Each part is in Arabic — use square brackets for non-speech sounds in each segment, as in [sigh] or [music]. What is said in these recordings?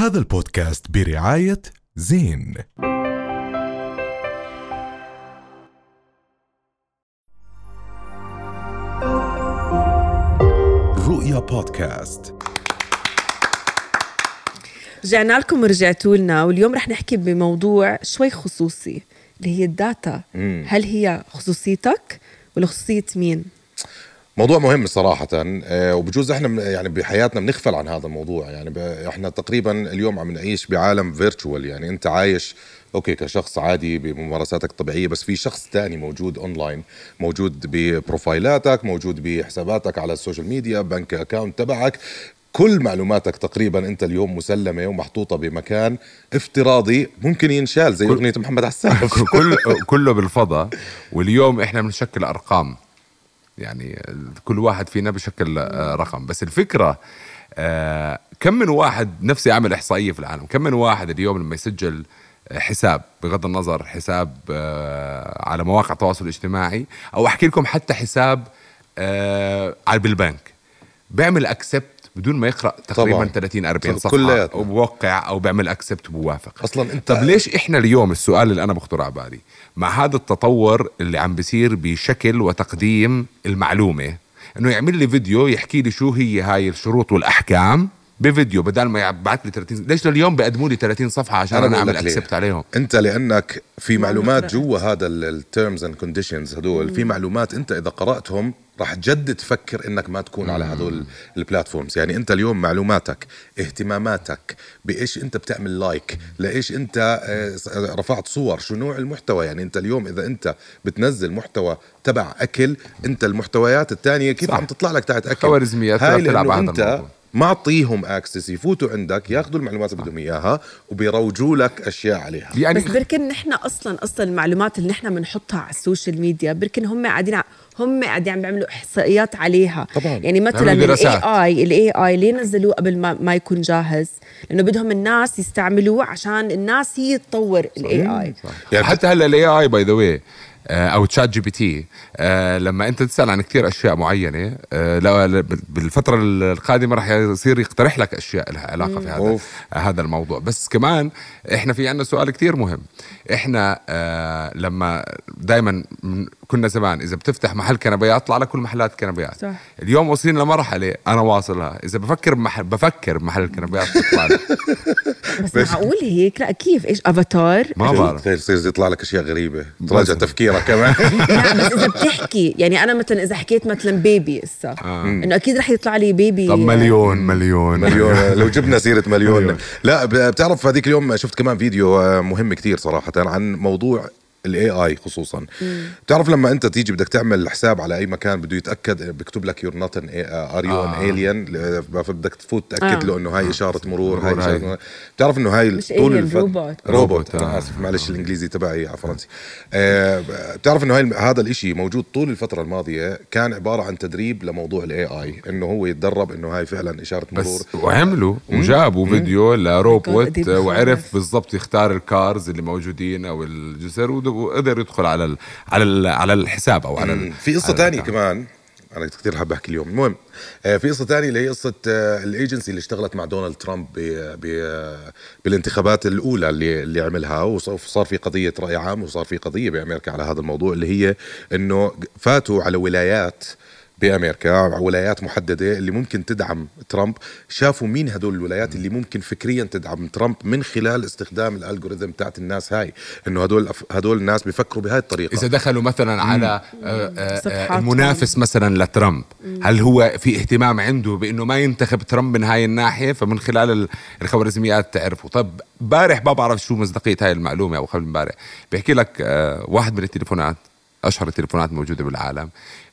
هذا البودكاست برعاية زين. رؤيا بودكاست. رجعنا لكم ورجعتوا لنا. واليوم رح نحكي بموضوع شوي خصوصي اللي هي الداتا. هل هي خصوصيتك ولا خصوصية مين؟ موضوع مهم صراحة آه، وبجوز إحنا يعني بحياتنا بنغفل عن هذا الموضوع يعني إحنا تقريبا اليوم عم نعيش بعالم virtual يعني أنت عايش okay كشخص عادي بممارساتك الطبيعية بس في شخص تاني موجود اونلاين موجود ب profile اتك موجود بحساباتك على ال social media bank account تبعك. كل معلوماتك تقريبا أنت اليوم مسلمة ومحطوطة بمكان افتراضي ممكن ينشال زي أغنية محمد حسان [laughs] كل كله بالفضاء واليوم إحنا بنشكل أرقام. يعني كل واحد فينا بشكل آه، رقم. بس الفكرة آه، كم من واحد نفسي أعمل إحصائية في العالم. كم من واحد اليوم لما يسجل آه، حساب بغض النظر حساب على مواقع التواصل الاجتماعي أو أحكي لكم حتى حساب بالبنك بيعمل اكسبت بدون ما يقرأ تقريبا طبعاً. 30 40 طب صفحة كلياتنا. وبوقع أو بيعمل اكسبت وبوافق أصلاً أنت- طب ليش إحنا اليوم السؤال اللي أنا بخطر على بالي مع هذا التطور اللي عم بيصير بشكل وتقديم المعلومة إنه يعمل لي فيديو يحكي لي شو هي هاي الشروط والأحكام بفيديو بدل ما يبعث لي 30 ليش لليوم بيقدموا لي 30 صفحة عشان أنا, بقول اعمل. أكسبت عليهم أنت لأنك في معلومات. جوا هذا ال terms and conditions هدول في معلومات أنت إذا قرأتهم راح تجد تفكر إنك ما تكون على هدول ال platforms يعني أنت اليوم معلوماتك اهتماماتك بإيش أنت بتعمل like لإيش أنت آه، رفعت صور شو نوع المحتوى يعني أنت اليوم إذا أنت بتنزل محتوى تبع أكل أنت المحتويات الثانية كيف صح. عم تطلع لك تحت أكل خوارزميات هاي لأنه أنت الموضوع. معطيهم access يفوتوا عندك ياخذوا المعلومات اللي بدهم إياها وبيروجوا لك أشياء عليها. يعني بس بركن نحن أصلا أصلا المعلومات اللي نحن بنحطها على ال social media بركن هم قاعدين ع- هم قاعدين عم بيعملوا إحصائيات عليها. طبعاً. يعني مثلا ال A. I ال AI ليه نزلوه قبل ما, ما يكون جاهز؟ لأنه بدهم الناس يستعملوه عشان الناس هي تطور ال AI يعني حتى هلأ ال AI by the way أو ChatGPT. آه، لما أنت تسأل عن كثير أشياء معينة آه، بالفترة القادمة راح يصير يقترح لك أشياء لها علاقة في هذا أوف. هذا الموضوع. بس كمان إحنا في عندنا سؤال كتير مهم. إحنا آه لما دائما كنا زمان إذا بتفتح محل كنبيات طلع لك كل محلات كنبيات. صح. اليوم وصلنا لمرحلة أنا واصلها. إذا بفكر بمحل بفكر بمحل الكنبيات [laughs] بيطلع لي. بس معقول هيك؟ لا كيف؟ إيش أفاتار؟ ما بعرف. يصير يطلع لك أشياء غريبة. تراجع تفكيرك [laughs] كمان. لا بس إذا بتحكي يعني أنا مثلا إذا حكيت مثلا بيبي اسا إنه أكيد رح يطلع لي بيبي طب مليون مليون. مليون. [laughs] لو جبنا سيرة مليون. لا ب- بتعرف هذيك اليوم شفت كمان فيديو آه، مهم كتير صراحة عن موضوع الاي اي خصوصا بتعرف لما أنت تيجي بدك تعمل حساب على أي مكان بده يتأكد بيكتب لك يور نوت ان ار يو ان آه. الين بدك تفوت تأكد آه. له إنه هاي إشارة مرور هاي مرور. بتعرف إنه هاي مش طول الفت- روبوت. روبوت أنا آه. آسف معلش الإنجليزي تبعي على فرنسي آه، بتعرف إنه هاي هذا الإشي موجود طول الفترة الماضية كان عبارة عن تدريب لموضوع الاي اي إنه هو يتدرب إنه هاي فعلا إشارة مرور بس وعملوا وجابوا فيديو لروبوت قد إيه وعرف. بالضبط يختار الكارز اللي موجودين أو الجسر وقدر يدخل على ال على ال على الحساب أو على في قصة البتاع. كمان. أنا كثير حاب أحكي اليوم. المهم آه، في قصة تانية اللي هي قصة آه، الأيجنسي اللي اشتغلت مع دونالد ترامب ب- ب- بالانتخابات الأولى اللي اللي عملها. وصار في قضية رأي عام وصار في قضية بأمريكا على هذا الموضوع اللي هي إنه فاتوا على ولايات بأمريكا ولايات محددة اللي ممكن تدعم ترامب. شافوا مين هدول الولايات اللي ممكن فكريا تدعم ترامب من خلال استخدام الالجوريثم تاعت الناس هاي؟ إنه هدول هدول الناس بيفكروا بهاي الطريقة. إذا دخلوا مثلا على آه، آه، صفحات آه، المنافس مثلا لترامب هل هو في اهتمام عنده بإنه ما ينتخب ترامب من هاي الناحية؟ فمن خلال ال- الخوارزميات تعرفوا طب امبارح ما بعرف شو مصداقية هاي المعلومة أو قبل امبارح بيحكي لك واحد من التليفونات أشهر التليفونات الموجوده بالعالم.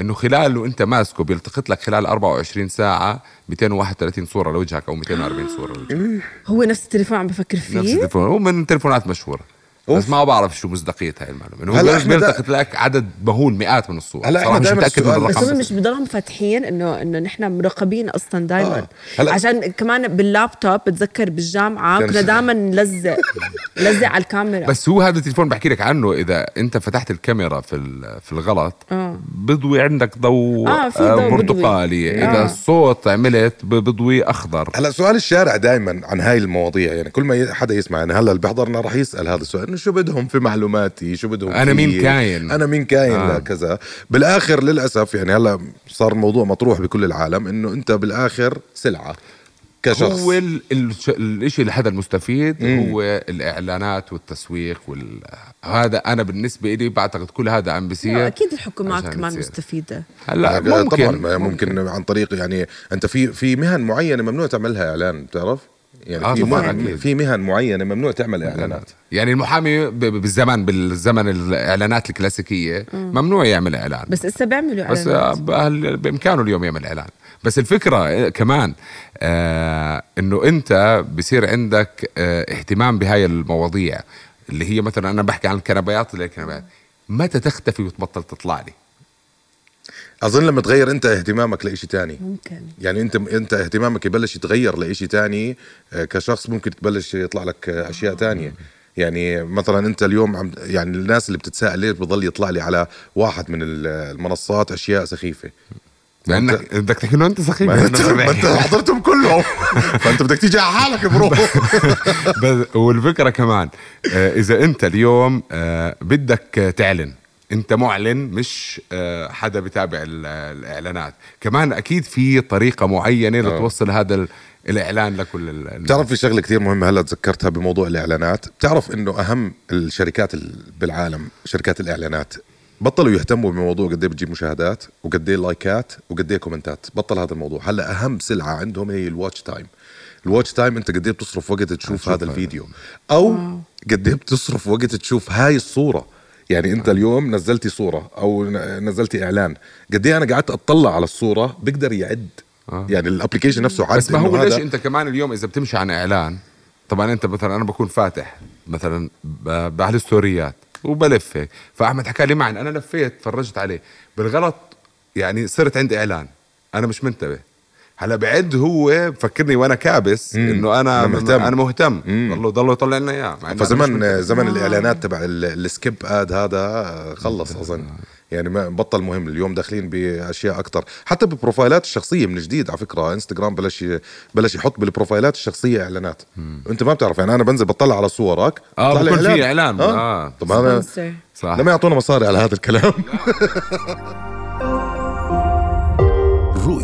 إنه خلاله انت ماسكه بيلتقط لك خلال 24 ساعة 231 صورة لوجهك أو 240 صورة لوجهك. هو نفس التليفون عم بفكر نفس فيه التليفون. هو من تليفونات مشهورة. بس ما بعرف شو مصداقية هاي المعلومة. انه هلا هو إحنا دا- بيلتقط لك عدد مهول مئات من الصور. هلا صراحة مش متأكد من السؤال- بس الرقم هم مش بضلهم فاتحين انه إنه نحن مراقبين أصلا دائما. آه. عشان كمان باللابتوب بتذكر بالجامعة كنا دائما نلزق [laughs] نلزق على الكاميرا. بس هو هذا التليفون بحكي لك عنه إذا أنت فتحت الكاميرا في ال- في الغلط آه. بضوي عندك ضوء آه، في آه، برتقالي بضوي. اذا آه. الصوت عملت بضوي أخضر. هلا سؤال الشارع دائما عن هاي المواضيع يعني كل ما ي- حدا يسمع يعني هلا اللي بيحضرنا راح يسأل هذا السؤال. شو بدهم في معلوماتي شو بدهم أنا فيي؟ مين كاين؟ أنا مين كاين آه. آه. كذا بالآخر للأسف يعني هلا صار الموضوع مطروح بكل العالم إنه أنت بالآخر سلعة كشخص هو ال- ال- الشيء اللي هذا المستفيد هو الإعلانات والتسويق وال... هذا أنا بالنسبة لي بعتقد كل هذا عم بيصير أكيد الحكومات كمان. مستفيدة هلا ممكن طبعا ممكن, ممكن عن طريق يعني أنت في في مهن معينة ممنوع تعملها إعلان بتعرف يعني آه في, مهن. في مهن معينة ممنوع تعمل إعلانات. يعني المحامي بالزمن بالزمن الإعلانات الكلاسيكية ممنوع يعمل إعلان. بس إسا بيعملوا بس إعلانات. آه، بهال- بإمكانه اليوم يعمل إعلان. بس الفكرة آه، كمان آه إنه أنت بصير عندك آه اهتمام بهاي المواضيع اللي هي مثلا أنا بحكي عن الكنبيات اللي الكنبيات متى تختفي وتبطل تطلع لي. أظن لما تغير أنت اهتمامك لإشي تاني. ممكن. يعني أنت أنت اهتمامك يبلش يتغير لإشي تاني آه، كشخص ممكن تبلش يطلع لك آه، أشياء تانية. يعني مثلا أنت اليوم عم يعني الناس اللي بتتساءل ليش بضل يطلع لي على واحد من ال- المنصات أشياء سخيفة. لأنك بدك تحكي إنه أنت سخيف. ما أنت, [laughs] ما أنت حضرتهم كلهم. [laughs] فأنت بدك تيجي على حالك bro [laughs] بس والفكرة كمان آه، إذا أنت اليوم آه، بدك تعلن انت معلن مش آه، حدا بتابع ال- الإعلانات. كمان أكيد في طريقة معينة لتوصل هذا ال- الإعلان لكل ال- الناس. بتعرف في شغلة كثير مهمة هلأ تذكرتها بموضوع الإعلانات؟ بتعرف إنه أهم الشركات ال- بالعالم شركات الإعلانات؟ بطلوا يهتموا بموضوع قد إيه بتجيب مشاهدات وقد إيه like ات وقد إيه comment ات. بطل هذا الموضوع. هلأ أهم سلعة عندهم هي ال watch time. ال watch time أنت قد إيه بتصرف وقت تشوف هذا الفيديو. أو قد إيه بتصرف وقت تشوف هاي الصورة. يعني انت اليوم نزلتي صورة أو نزلتي اعلان. قد إيه أنا قعدت اطلع على الصورة بيقدر يعد. آه. يعني ال application نفسه عد بس ما هو ليش انت كمان اليوم إذا بتمشي عن إعلان طبعا أنت مثلا أنا بكون فاتح مثلا ب- بعمل story ات وبلف هيك. فأحمد حكى لي معن أنا لفيت فرجت عليه. بالغلط يعني صرت عندي إعلان. أنا مش منتبه. هلا بعد هو بفكرني وأنا كابس مم. إنه أنا أنا مهتم. أنا مهتم. مم. ضلوا ضلوا يطلع لنا إياه. فزمن. زمن الإعلانات تبع ال- ال skip ad هذا خلص أظن. يعني ما بطل مهم. اليوم داخلين بأشياء أكثر حتى ب profile ات الشخصية من جديد على فكرة. إنستغرام بلش بلش يحط بال profile ات الشخصية إعلانات. أنت ما بتعرف. يعني أنا بنزل بطلع على صورك آه بكون في إعلان. آه, آه. طب هذا لما يعطونا مصاري على هذا الكلام. [laughs]